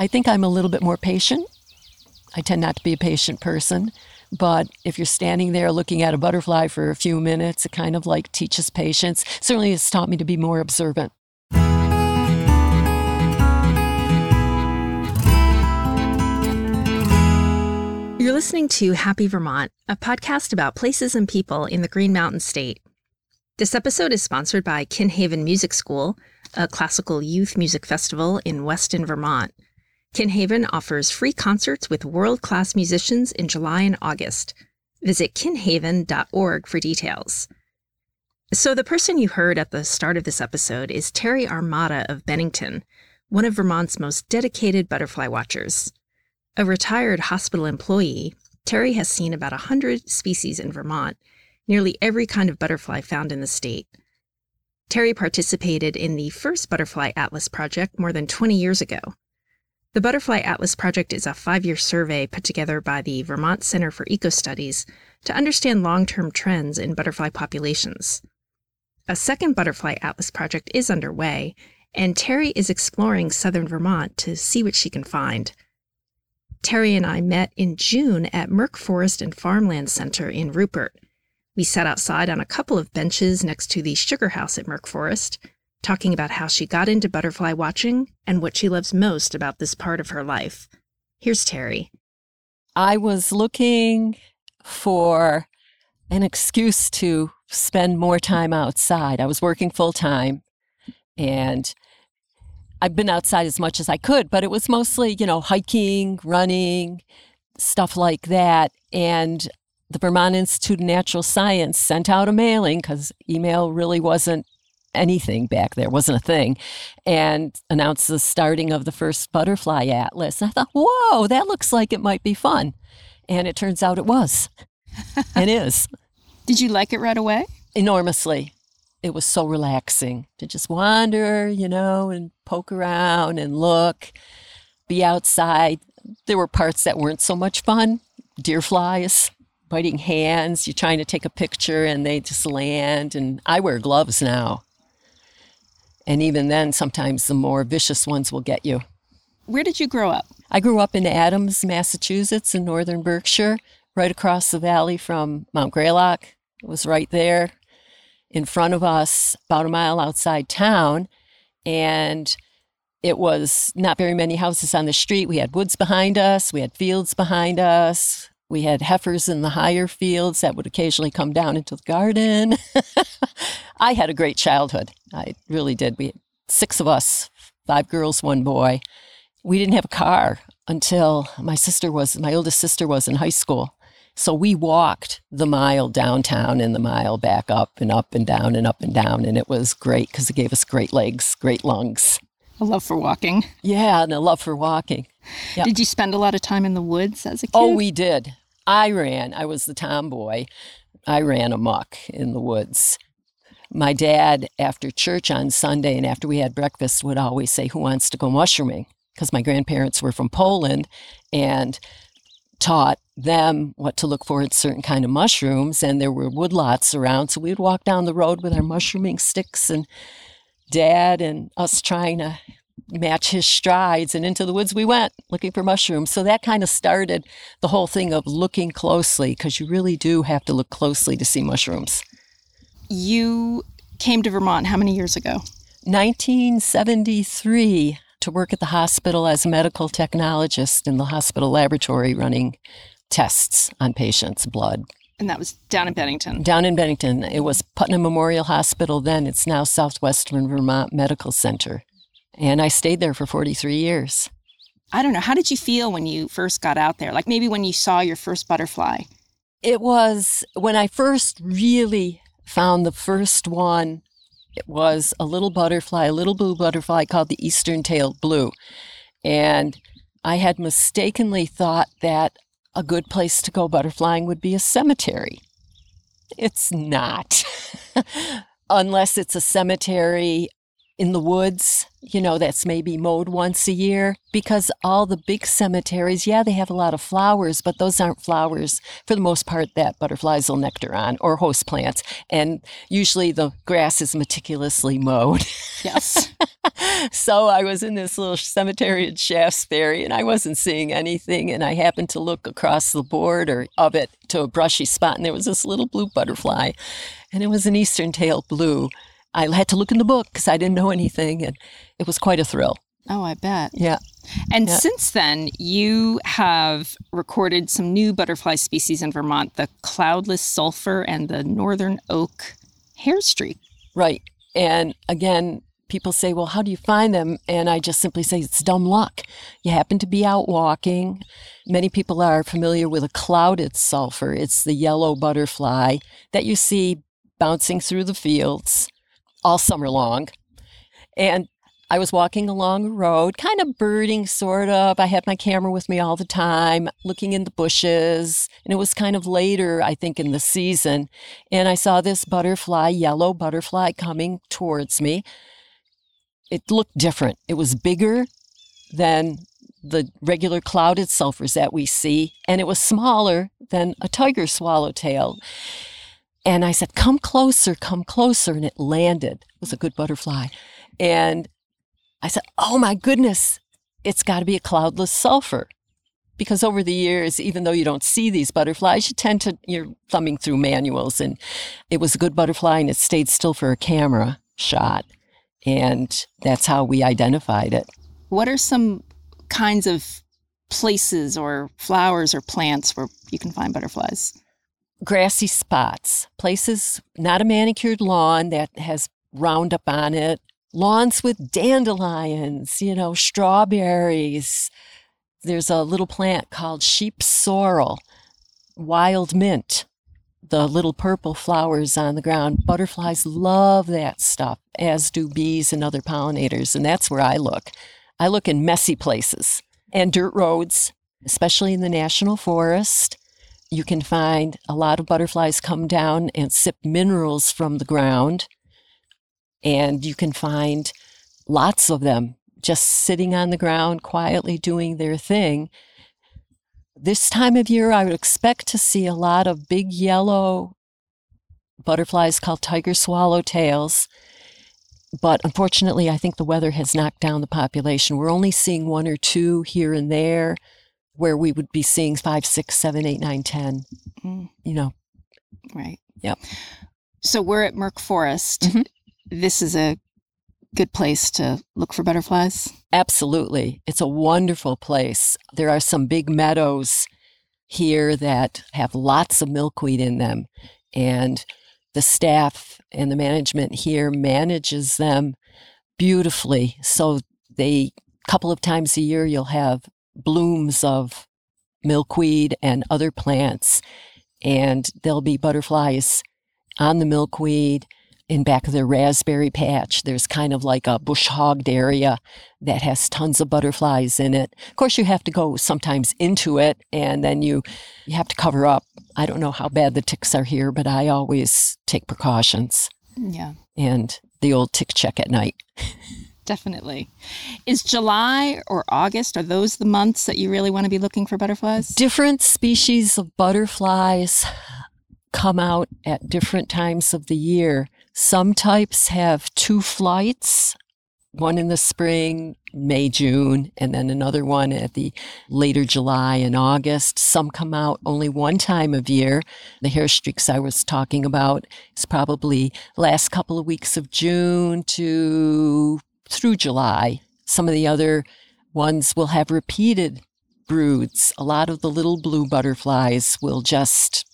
I think I'm a little bit more patient. I tend not to be a patient person, but if you're standing there looking at a butterfly for a few minutes, it kind of like teaches patience. Certainly, it's taught me to be more observant. You're listening to Happy Vermont, a podcast about places and people in the Green Mountain State. This episode is sponsored by Kinhaven Music School, a classical youth music festival in Weston, Vermont. Kinhaven offers free concerts with world class musicians in July and August. Visit kinhaven.org for details. So, the person you heard at the start of this episode is Terri Armata of Bennington, one of Vermont's most dedicated butterfly watchers. A retired hospital employee, Terri has seen about 100 species in Vermont, nearly every kind of butterfly found in the state. Terry participated in the first Butterfly Atlas project more than 20 years ago. The Butterfly Atlas project is a five year survey put together by the Vermont Center for Ecostudies to understand long term trends in butterfly populations. A second Butterfly Atlas project is underway, and Terri is exploring southern Vermont to see what she can find. Terri and I met in June at Merck Forest and Farmland Center in Rupert. We sat outside on a couple of benches next to the sugar house at Merck Forest, talking about how she got into butterfly watching and what she loves most about this part of her life. Here's Terri. I was looking for an excuse to spend more time outside. I was working full time and I've been outside as much as I could, but it was mostly, you know, hiking, running, stuff like that. And the Vermont Institute of Natural Science sent out a mailing because email really wasn't anything back there, wasn't a thing, and announced the starting of the first butterfly atlas. And I thought, whoa, that looks like it might be fun. And it turns out it was. it is. Did you like it right away? Enormously it was so relaxing to just wander, you know, and poke around and look, be outside. There were parts that weren't so much fun deer flies, biting hands. You're trying to take a picture and they just land. And I wear gloves now. And even then, sometimes the more vicious ones will get you. Where did you grow up? I grew up in Adams, Massachusetts, in northern Berkshire, right across the valley from Mount Greylock. It was right there in front of us, about a mile outside town. And it was not very many houses on the street. We had woods behind us, we had fields behind us. We had heifers in the higher fields that would occasionally come down into the garden. I had a great childhood. I really did. We had six of us, five girls, one boy. We didn't have a car until my sister was, my oldest sister was in high school. So we walked the mile downtown and the mile back up and up and down and up and down. And it was great because it gave us great legs, great lungs. A love for walking. Yeah, and a love for walking. Yep. Did you spend a lot of time in the woods as a oh, kid? Oh, we did. I ran. I was the tomboy. I ran amok in the woods. My dad, after church on Sunday and after we had breakfast, would always say, Who wants to go mushrooming? Because my grandparents were from Poland and taught them what to look for in certain kind of mushrooms and there were woodlots around so we'd walk down the road with our mushrooming sticks and dad and us trying to match his strides and into the woods we went looking for mushrooms so that kind of started the whole thing of looking closely because you really do have to look closely to see mushrooms you came to vermont how many years ago 1973 to work at the hospital as a medical technologist in the hospital laboratory running tests on patients' blood. And that was down in Bennington? Down in Bennington. It was Putnam Memorial Hospital then. It's now Southwestern Vermont Medical Center. And I stayed there for 43 years. I don't know. How did you feel when you first got out there? Like maybe when you saw your first butterfly? It was when I first really found the first one it was a little butterfly, a little blue butterfly called the eastern tailed blue. And I had mistakenly thought that a good place to go butterflying would be a cemetery. It's not, unless it's a cemetery in the woods, you know, that's maybe mowed once a year because all the big cemeteries, yeah, they have a lot of flowers, but those aren't flowers for the most part that butterflies will nectar on or host plants. And usually the grass is meticulously mowed. Yes. so I was in this little cemetery in Shaftsbury and I wasn't seeing anything. And I happened to look across the border of it to a brushy spot and there was this little blue butterfly and it was an eastern tail blue I had to look in the book because I didn't know anything, and it was quite a thrill. Oh, I bet. Yeah. And yeah. since then, you have recorded some new butterfly species in Vermont the cloudless sulfur and the northern oak hairstreak. Right. And again, people say, well, how do you find them? And I just simply say, it's dumb luck. You happen to be out walking. Many people are familiar with a clouded sulfur. It's the yellow butterfly that you see bouncing through the fields all summer long. And I was walking along a road, kind of birding, sort of. I had my camera with me all the time, looking in the bushes. And it was kind of later, I think, in the season. And I saw this butterfly, yellow butterfly, coming towards me. It looked different. It was bigger than the regular clouded sulfurs that we see, and it was smaller than a tiger swallowtail. And I said, Come closer, come closer. And it landed. It was a good butterfly. And I said, Oh my goodness, it's got to be a cloudless sulfur. Because over the years, even though you don't see these butterflies, you tend to, you're thumbing through manuals. And it was a good butterfly and it stayed still for a camera shot. And that's how we identified it. What are some kinds of places or flowers or plants where you can find butterflies? Grassy spots, places, not a manicured lawn that has Roundup on it, lawns with dandelions, you know, strawberries. There's a little plant called sheep sorrel, wild mint, the little purple flowers on the ground. Butterflies love that stuff, as do bees and other pollinators. And that's where I look. I look in messy places and dirt roads, especially in the national forest you can find a lot of butterflies come down and sip minerals from the ground. And you can find lots of them just sitting on the ground, quietly doing their thing. This time of year, I would expect to see a lot of big yellow butterflies called tiger swallowtails. But unfortunately, I think the weather has knocked down the population. We're only seeing one or two here and there where we would be seeing five, six, seven, eight, nine, ten. Mm. You know. Right. Yep. So we're at Merck Forest. Mm-hmm. This is a good place to look for butterflies. Absolutely. It's a wonderful place. There are some big meadows here that have lots of milkweed in them. And the staff and the management here manages them beautifully. So they a couple of times a year you'll have blooms of milkweed and other plants, and there'll be butterflies on the milkweed in back of the raspberry patch. There's kind of like a bush hogged area that has tons of butterflies in it. Of course, you have to go sometimes into it and then you, you have to cover up. I don't know how bad the ticks are here, but I always take precautions. Mm, yeah. And the old tick check at night. definitely. Is July or August, are those the months that you really want to be looking for butterflies? Different species of butterflies come out at different times of the year. Some types have two flights, one in the spring, May, June, and then another one at the later July and August. Some come out only one time of year. The hairstreaks I was talking about is probably last couple of weeks of June to through July. Some of the other ones will have repeated broods. A lot of the little blue butterflies will just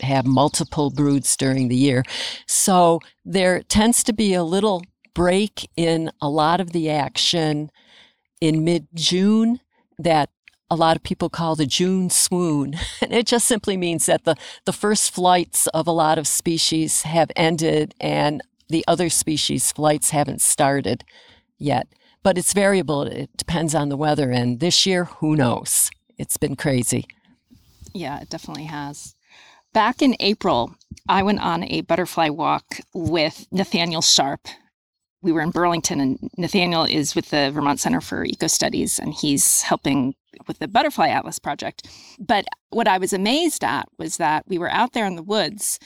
have multiple broods during the year. So there tends to be a little break in a lot of the action in mid June that a lot of people call the June swoon. And it just simply means that the, the first flights of a lot of species have ended and the other species' flights haven't started yet. But it's variable. It depends on the weather. And this year, who knows? It's been crazy. Yeah, it definitely has. Back in April, I went on a butterfly walk with Nathaniel Sharp. we were in Burlington, and Nathaniel is with the Vermont Center for Ecostudies, and he's helping with the Butterfly Atlas project. But what I was amazed at was that we were out there in the woods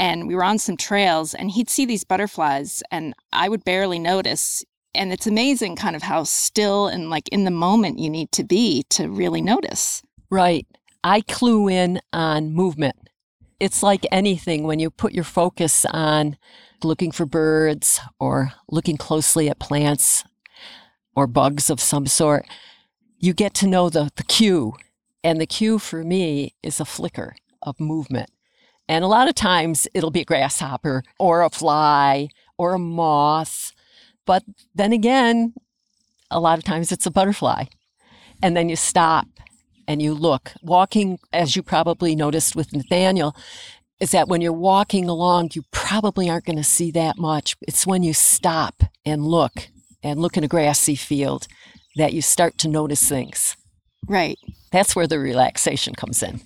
and we were on some trails, and he'd see these butterflies, and I would barely notice. And it's amazing kind of how still and like in the moment you need to be to really notice. Right. I clue in on movement. It's like anything when you put your focus on looking for birds or looking closely at plants or bugs of some sort, you get to know the, the cue. And the cue for me is a flicker of movement. And a lot of times it'll be a grasshopper or a fly or a moth. But then again, a lot of times it's a butterfly. And then you stop and you look. Walking, as you probably noticed with Nathaniel, is that when you're walking along, you probably aren't going to see that much. It's when you stop and look and look in a grassy field that you start to notice things. Right. That's where the relaxation comes in.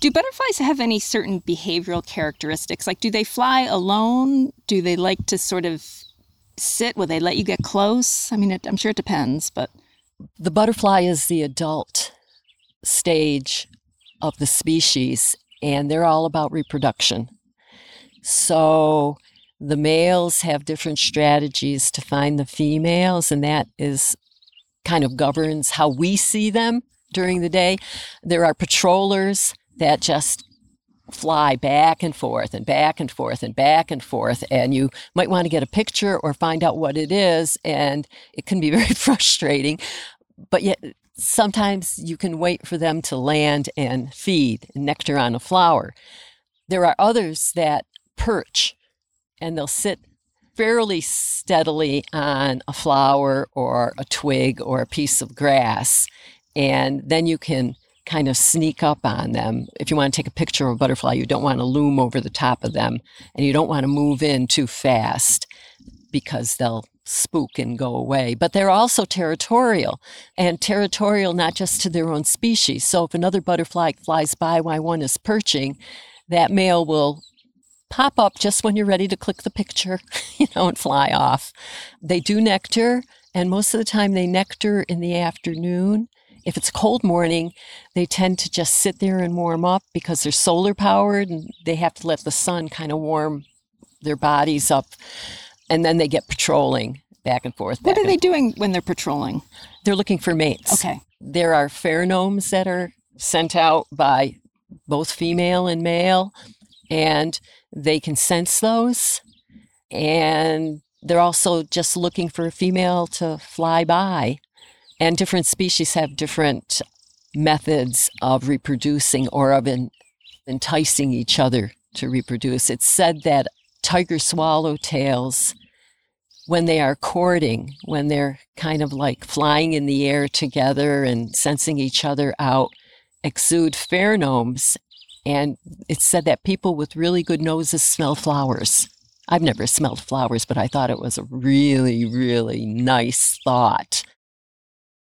Do butterflies have any certain behavioral characteristics? Like, do they fly alone? Do they like to sort of sit? Will they let you get close? I mean, it, I'm sure it depends, but. The butterfly is the adult stage of the species, and they're all about reproduction. So the males have different strategies to find the females, and that is kind of governs how we see them during the day. There are patrollers that just fly back and forth and back and forth and back and forth and you might want to get a picture or find out what it is and it can be very frustrating but yet sometimes you can wait for them to land and feed nectar on a flower. There are others that perch and they'll sit fairly steadily on a flower or a twig or a piece of grass. And then you can kind of sneak up on them. If you want to take a picture of a butterfly, you don't want to loom over the top of them and you don't want to move in too fast because they'll spook and go away. But they're also territorial and territorial not just to their own species. So if another butterfly flies by while one is perching, that male will pop up just when you're ready to click the picture, you know, and fly off. They do nectar, and most of the time they nectar in the afternoon. If it's a cold morning, they tend to just sit there and warm up because they're solar powered and they have to let the sun kind of warm their bodies up and then they get patrolling back and forth. Back what are they doing when they're patrolling? They're looking for mates. Okay. There are pheromones that are sent out by both female and male, and they can sense those. And they're also just looking for a female to fly by. And different species have different methods of reproducing or of in, enticing each other to reproduce. It's said that tiger swallowtails when they are courting, when they're kind of like flying in the air together and sensing each other out, exude pheromones. And it's said that people with really good noses smell flowers. I've never smelled flowers, but I thought it was a really, really nice thought.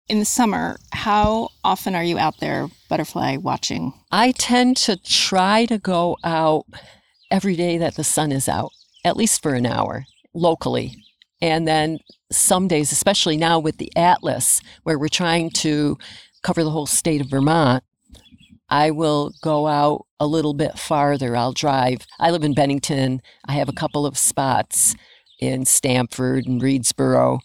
In the summer, how often are you out there butterfly watching? I tend to try to go out every day that the sun is out, at least for an hour locally. And then some days, especially now with the Atlas, where we're trying to cover the whole state of Vermont, I will go out a little bit farther. I'll drive. I live in Bennington. I have a couple of spots in Stamford and Readsboro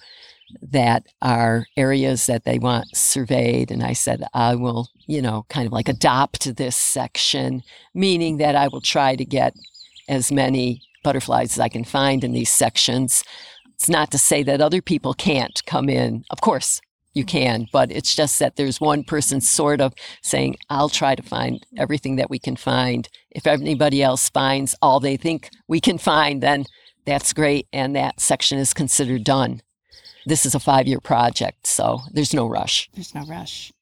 that are areas that they want surveyed. And I said, I will, you know, kind of like adopt this section, meaning that I will try to get as many butterflies as I can find in these sections. It's not to say that other people can't come in. Of course, you can, but it's just that there's one person sort of saying, I'll try to find everything that we can find. If anybody else finds all they think we can find, then that's great. And that section is considered done. This is a five year project, so there's no rush. There's no rush.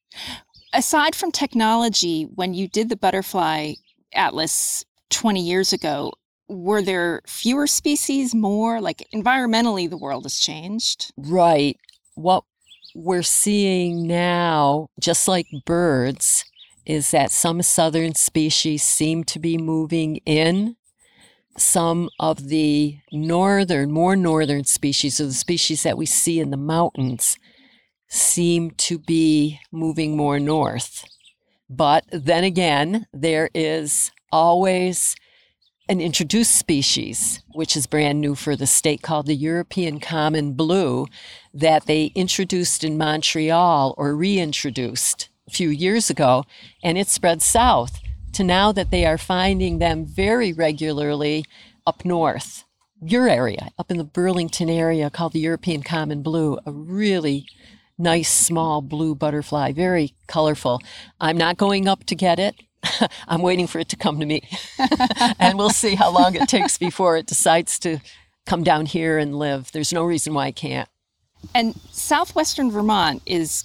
Aside from technology, when you did the butterfly atlas 20 years ago, were there fewer species, more? Like environmentally, the world has changed. Right. What we're seeing now, just like birds, is that some southern species seem to be moving in some of the northern, more northern species, or the species that we see in the mountains, seem to be moving more north. But then again, there is always an introduced species, which is brand new for the state, called the European common blue, that they introduced in Montreal or reintroduced a few years ago, and it spread south to now that they are finding them very regularly up north. Your area, up in the Burlington area, called the European common blue, a really nice small blue butterfly, very colorful. I'm not going up to get it. I'm waiting for it to come to me. and we'll see how long it takes before it decides to come down here and live. There's no reason why I can't. And southwestern Vermont is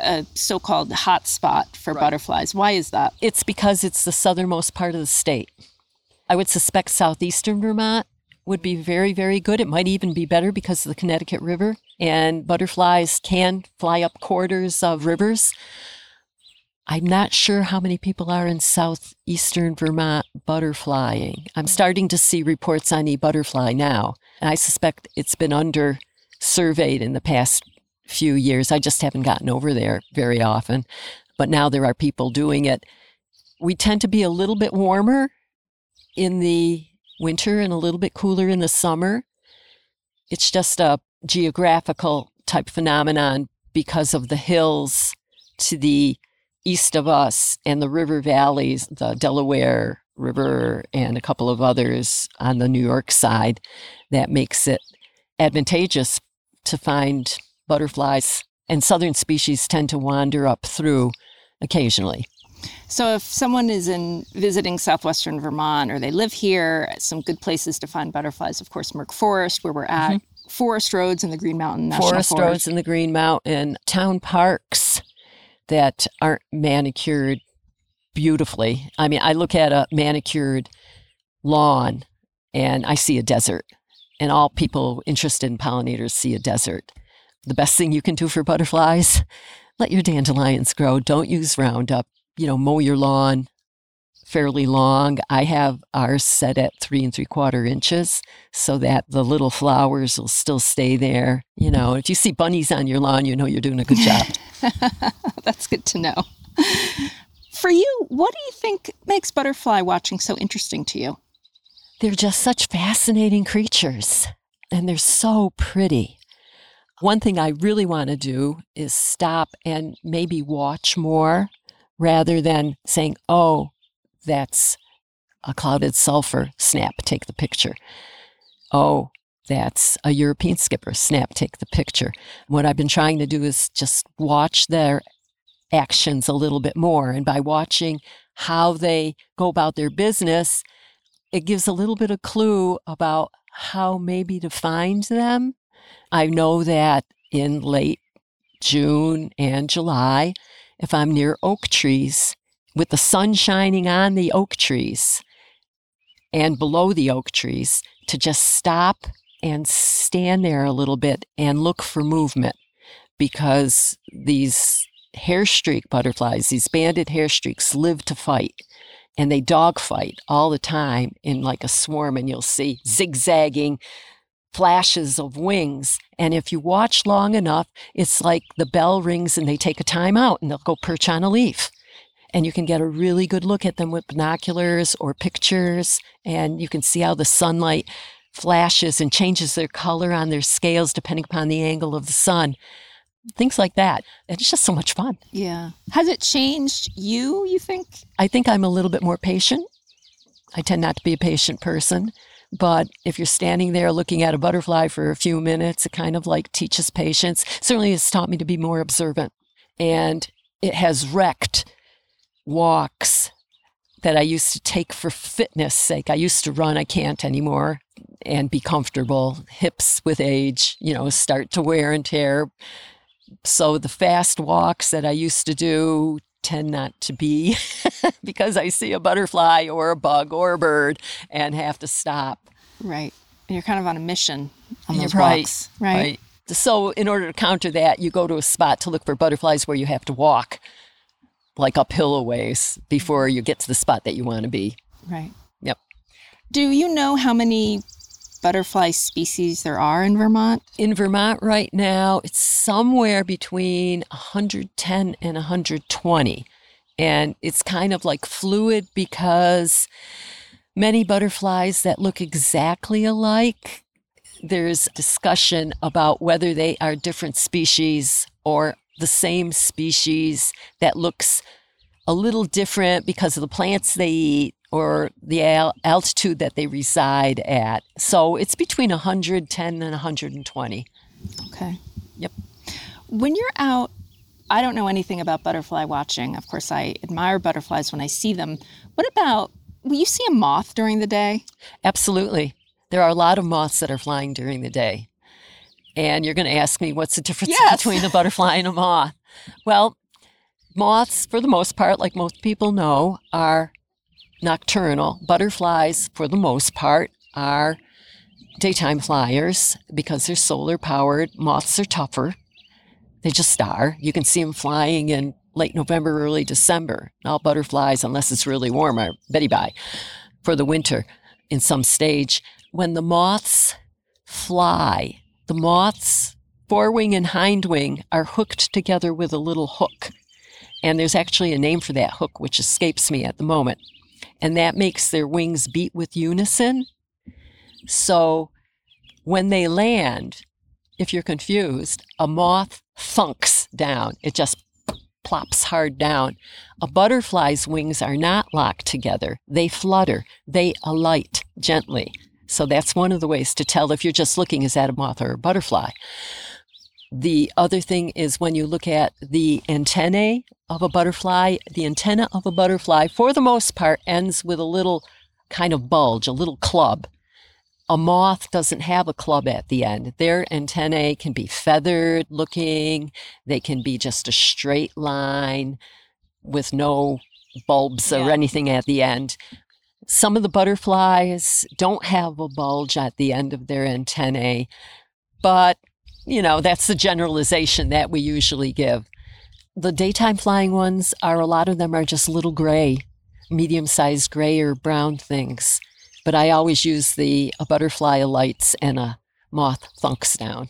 a so called hot spot for right. butterflies. Why is that? It's because it's the southernmost part of the state. I would suspect southeastern Vermont would be very, very good. It might even be better because of the Connecticut River, and butterflies can fly up quarters of rivers. I'm not sure how many people are in southeastern Vermont butterflying. I'm starting to see reports on e butterfly now, and I suspect it's been under surveyed in the past few years. I just haven't gotten over there very often, but now there are people doing it. We tend to be a little bit warmer in the winter and a little bit cooler in the summer. It's just a geographical type phenomenon because of the hills to the east of us and the river valleys, the Delaware River and a couple of others on the New York side, that makes it advantageous to find butterflies. And southern species tend to wander up through occasionally. So, if someone is in visiting southwestern Vermont or they live here, some good places to find butterflies, of course, Merck Forest, where we're at, mm-hmm. Forest Roads in the Green Mountain National Forest, Forest Roads in the Green Mountain, town parks that aren't manicured beautifully. I mean, I look at a manicured lawn and I see a desert, and all people interested in pollinators see a desert. The best thing you can do for butterflies, let your dandelions grow. Don't use Roundup. You know, mow your lawn fairly long. I have ours set at three and three quarter inches so that the little flowers will still stay there. You know, if you see bunnies on your lawn, you know you're doing a good job. That's good to know. For you, what do you think makes butterfly watching so interesting to you? They're just such fascinating creatures and they're so pretty. One thing I really want to do is stop and maybe watch more rather than saying, oh, that's a clouded sulfur, snap, take the picture. Oh, that's a European skipper, snap, take the picture. What I've been trying to do is just watch their actions a little bit more. And by watching how they go about their business, it gives a little bit of clue about how maybe to find them. I know that in late June and July, if I'm near oak trees, with the sun shining on the oak trees and below the oak trees, to just stop and stand there a little bit and look for movement because these hairstreak butterflies, these banded hairstreaks, live to fight and they dog fight all the time in like a swarm, and you'll see zigzagging flashes of wings. And if you watch long enough, it's like the bell rings and they take a time out and they'll go perch on a leaf. And you can get a really good look at them with binoculars or pictures and you can see how the sunlight flashes and changes their color on their scales depending upon the angle of the sun. Things like that. And it's just so much fun. Yeah. Has it changed you you think? I think i'm a little bit more patient. I tend not to be a patient person but if you're standing there looking at a butterfly for a few minutes it kind of like teaches patience certainly has taught me to be more observant and it has wrecked walks that I used to take for fitness sake. I used to run, I can't anymore and be comfortable. Hips with age, you know, start to wear and tear. So the fast walks that I used to do tend not to be because I see a butterfly or a bug or a bird and have to stop. Right. And you're kind of on a mission on those right, walks, right? right? So in order to counter that, you go to a spot to look for butterflies where you have to walk like uphill a ways before you get to the spot that you want to be. Right. Yep. Do you know how many butterfly species there are in Vermont? In Vermont right now, it's somewhere between 110 and 120. And it's kind of like fluid because many butterflies that look exactly alike, there's discussion about whether they are different species or the same species that looks a little different because of the plants they eat or the al- altitude that they reside at. So it's between 110 and 120. Okay. Yep. When you're out, I don't know anything about butterfly watching. Of course, I admire butterflies when I see them. What about, will you see a moth during the day? Absolutely. There are a lot of moths that are flying during the day. And you're going to ask me what's the difference Yes. between a butterfly and a moth? Well, moths, for the most part, like most people know, are nocturnal. Butterflies, for the most part, are daytime flyers because they're solar powered. Moths are tougher. They just are. You can see them flying in late November, early December. All butterflies, unless it's really warm, are Betty Bye for the winter in some stage. When the moths fly, the moths, forewing and hindwing, are hooked together with a little hook. And there's actually a name for that hook, which escapes me at the moment. And that makes their wings beat with unison. So when they land, if you're confused, a moth thunks down. It just plops hard down. A butterfly's wings are not locked together, they flutter, they alight gently. So that's one of the ways to tell if you're just looking, is that a moth or a butterfly? The other thing is when you look at the antennae of a butterfly, the antenna of a butterfly, for the most part, ends with a little kind of bulge, a little club. A moth doesn't have a club at the end. Their antennae can be feathered looking, they can be just a straight line with no bulbs or anything at the end. Some of the butterflies don't have a bulge at the end of their antennae, but you know, that's the generalization that we usually give. The daytime flying ones are a lot of them are just little gray, medium sized gray or brown things. But I always use the a butterfly alights and a moth thunks down.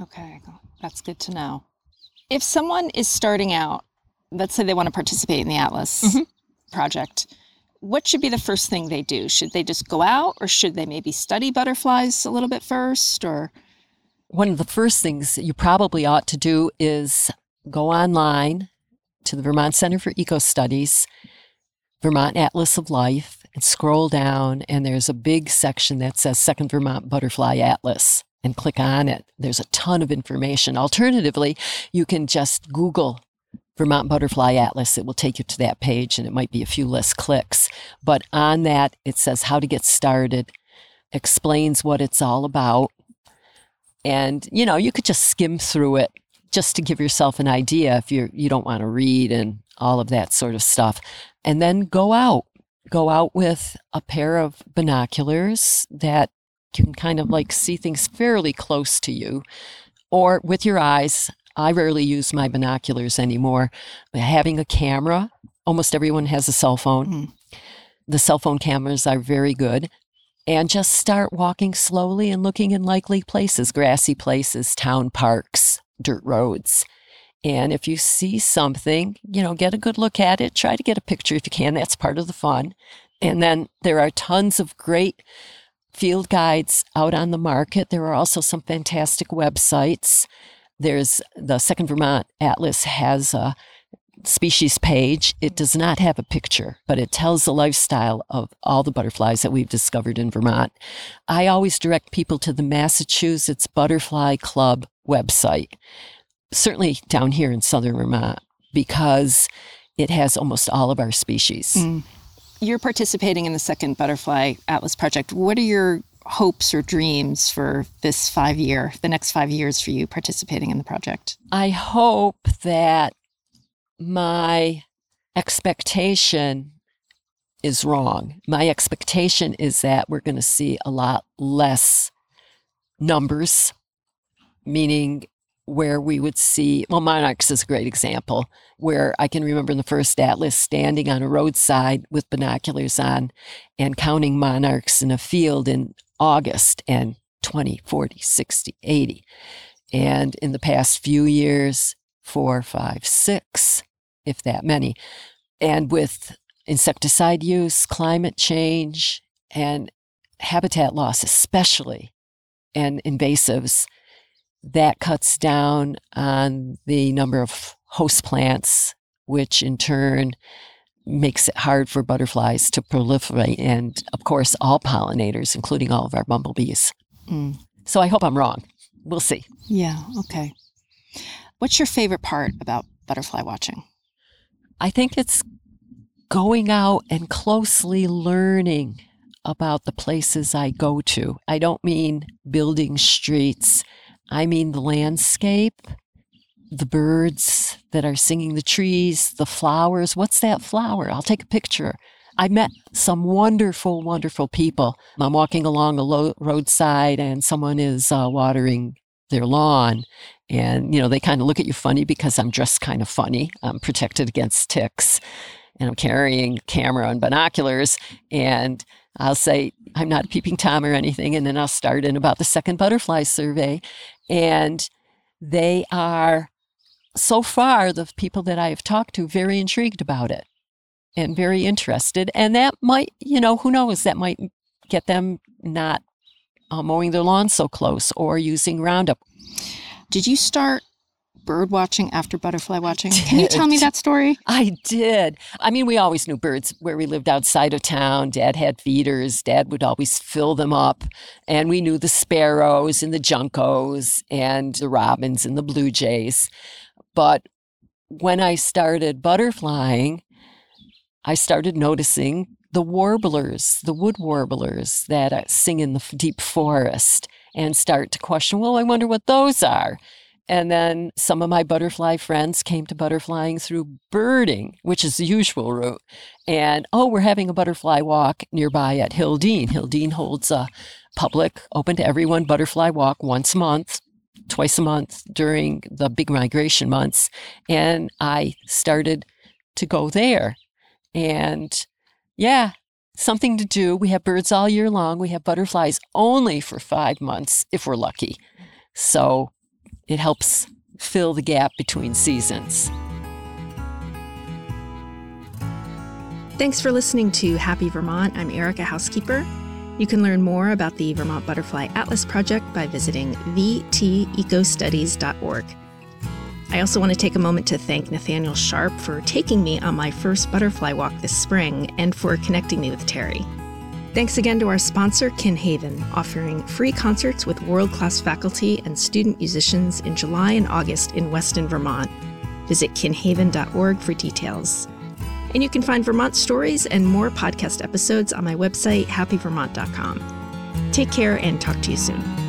Okay, that's good to know. If someone is starting out, let's say they want to participate in the Atlas Mhm. project, what should be the first thing they do? Should they just go out or should they maybe study butterflies a little bit first or One of the first things you probably ought to do is go online to the Vermont Center for Ecostudies, Vermont Atlas of Life, and scroll down, and there's a big section that says Second Vermont Butterfly Atlas, and click on it. There's a ton of information. Alternatively, you can just Google Vermont Butterfly Atlas. It will take you to that page, and it might be a few less clicks. But on that, it says how to get started, explains what it's all about. And, you know, you could just skim through it just to give yourself an idea if you're you don't want to read and all of that sort of stuff. And then go out. Go out with a pair of binoculars that can kind of like see things fairly close to you or with your eyes. I rarely use my binoculars anymore. Having a camera, almost everyone has a cell phone. Mhm. The cell phone cameras are very good. And just start walking slowly and looking in likely places, grassy places, town parks, dirt roads. And if you see something, you know, get a good look at it. Try to get a picture if you can. That's part of the fun. And then there are tons of great field guides out on the market. There are also some fantastic websites. There's the Second Vermont Atlas has a species page. It does not have a picture, but it tells the lifestyle of all the butterflies that we've discovered in Vermont. I always direct people to the Massachusetts Butterfly Club website, certainly down here in southern Vermont, because it has almost all of our species. Mm. you're participating in the second Butterfly Atlas project. What are your hopes or dreams for this five year, the next five years for you participating in the project? I hope that my expectation is wrong. My expectation is that we're going to see a lot less numbers, meaning where we would see, well, monarchs is a great example, where I can remember in the first atlas standing on a roadside with binoculars on and counting monarchs in a field in August and 20, 40, 60, 80. And in the past few years, four, five, six, if that many. And with insecticide use, climate change, and habitat loss, especially, and invasives, that cuts down on the number of host plants, which in turn makes it hard for butterflies to proliferate. And of course, all pollinators, including all of our bumblebees. Mm. So I hope I'm wrong. We'll see. Yeah, okay. What's your favorite part about butterfly watching? I think it's going out and closely learning about the places I go to. I don't mean building streets, I mean the landscape, the birds that are singing the trees, the flowers. What's that flower? I'll take a picture. I met some wonderful, wonderful people. I'm walking along a lo- roadside and someone is uh, watering their lawn. And, you know, they kind of look at you funny because I'm dressed kind of funny. I'm protected against ticks and I'm carrying camera and binoculars. And I'll say, I'm not a peeping Tom or anything. And then I'll start in about the second butterfly survey. And they are, so far, the people that I have talked to, very intrigued about it and very interested. And that might, you know, who knows, that might get them not uh, mowing their lawn so close or using Roundup. Did you start bird watching after butterfly watching? Can you tell me that story? I did. I mean, we always knew birds where we lived outside of town. Dad had feeders. Dad would always fill them up. And we knew the sparrows and the juncos and the robins and the blue jays. But when I started butterflying, I started noticing the warblers, the wood warblers that uh, sing in the deep forest and start to question, well, I wonder what those are. And then some of my butterfly friends came to butterflying through birding, which is the usual route. And oh, we're having a butterfly walk nearby at Hildene. Hildene holds a public, open to everyone butterfly walk once a month, twice a month during the big migration months. And I started to go there. And yeah, something to do. We have birds all year long. We have butterflies only for five months if we're lucky. So it helps fill the gap between seasons. Thanks for listening to Happy Vermont. I'm Erica Houskeeper. You can learn more about the Vermont Butterfly Atlas Project by visiting vtecostudies.org. I also want to take a moment to thank Nathaniel Sharp for taking me on my first butterfly walk this spring and for connecting me with Terri. Thanks again to our sponsor, Kinhaven, offering free concerts with world class faculty and student musicians in July and August in Weston, Vermont. Visit kinhaven.org for details. And you can find Vermont stories and more podcast episodes on my website, happyvermont.com. Take care and talk to you soon.